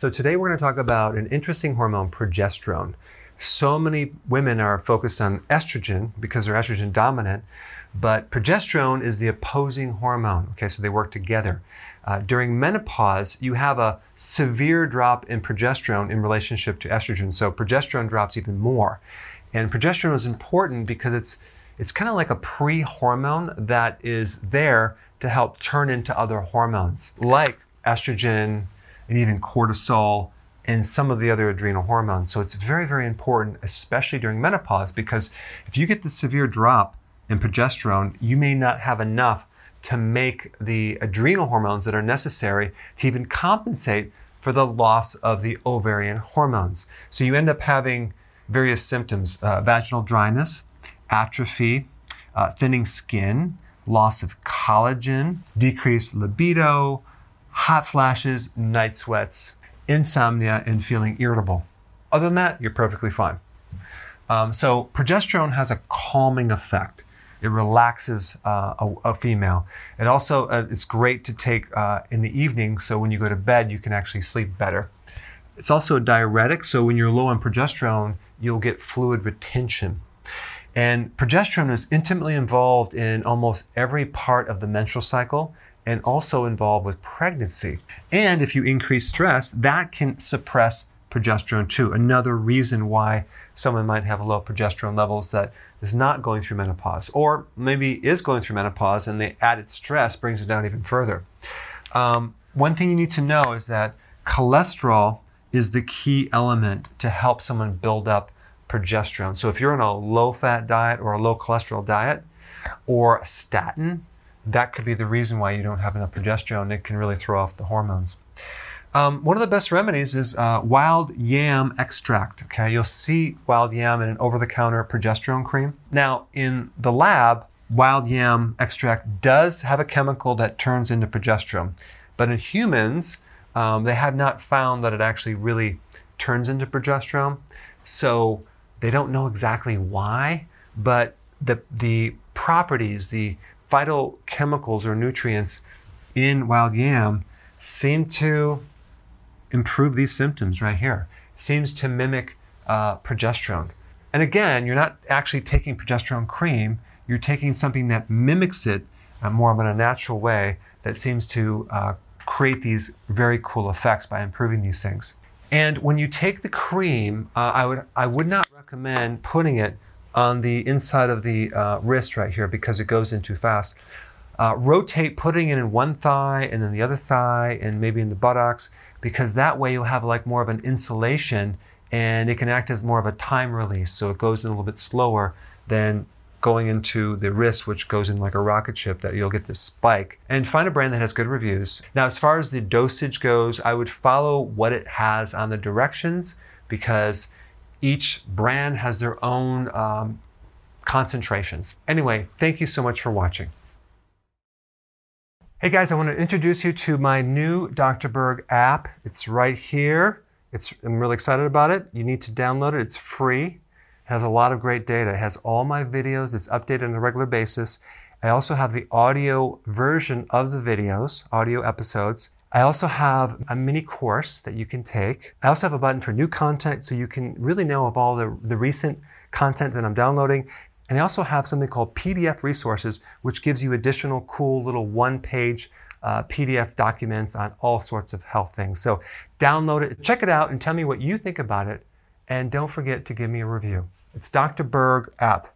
So today we're going to talk about an interesting hormone, progesterone. So many women are focused on estrogen because they're estrogen dominant, but progesterone is the opposing hormone. Okay, so they work together. Uh, during menopause, you have a severe drop in progesterone in relationship to estrogen. So progesterone drops even more. And progesterone is important because it's it's kind of like a pre-hormone that is there to help turn into other hormones like estrogen, and even cortisol and some of the other adrenal hormones. So it's very, very important, especially during menopause, because if you get the severe drop in progesterone, you may not have enough to make the adrenal hormones that are necessary to even compensate for the loss of the ovarian hormones. So you end up having various symptoms uh, vaginal dryness, atrophy, uh, thinning skin, loss of collagen, decreased libido, hot flashes, night sweats, insomnia, and feeling irritable. Other than that, you're perfectly fine. Um, so, progesterone has a calming effect. It relaxes uh, a, a, female. It also uh, it's great to take uh, in the evening, so when you go to bed, you can actually sleep better. It's also a diuretic, so when you're low on progesterone, you'll get fluid retention. And progesterone is intimately involved in almost every part of the menstrual cycle and also involved with pregnancy. And if you increase stress, that can suppress progesterone too. Another reason why someone might have low progesterone levels that is not going through menopause, or maybe is going through menopause and the added stress brings it down even further. Um, one thing you need to know is that cholesterol is the key element to help someone build up progesterone. So if you're on a low fat diet or a low cholesterol diet or a statin, that could be the reason why you don't have enough progesterone. It can really throw off the hormones. Um, one of the best remedies is uh, wild yam extract. Okay, you'll see wild yam in an over-the-counter progesterone cream. Now, in the lab, wild yam extract does have a chemical that turns into progesterone, but in humans, um, they have not found that it actually really turns into progesterone. So they don't know exactly why, but the the properties, the phytochemicals or nutrients in wild yam seem to improve these symptoms right here. seems to mimic uh, progesterone. And again, you're not actually taking progesterone cream, you're taking something that mimics it uh, more in a natural way that seems to uh, create these very cool effects by improving these things. And when you take the cream, uh, I would I would not recommend putting it on the inside of the uh, wrist right here because it goes in too fast. Uh, rotate putting it in one thigh and then the other thigh and maybe in the buttocks because that way you'll have like more of an insulation and it can act as more of a time release. So it goes in a little bit slower than going into the wrist, which goes in like a rocket ship, that you'll get this spike. And find a brand that has good reviews. Now, as far as the dosage goes, I would follow what it has on the directions because each brand has their own um, concentrations. Anyway, thank you so much for watching. Hey guys, I want to introduce you to my new Dr. Berg app. It's right here. It's, I'm really excited about it. You need to download it. It's free. It has a lot of great data. It has all my videos. It's updated on a regular basis. I also have the audio version of the videos, audio episodes. I also have a mini course that you can take. I also have a button for new content so you can really know of all the, the recent content that I'm downloading. And I also have something called PDF resources, which gives you additional cool little one page uh, PDF documents on all sorts of health things. So download it, check it out, and tell me what you think about it. And don't forget to give me a review. It's Dr. Berg app.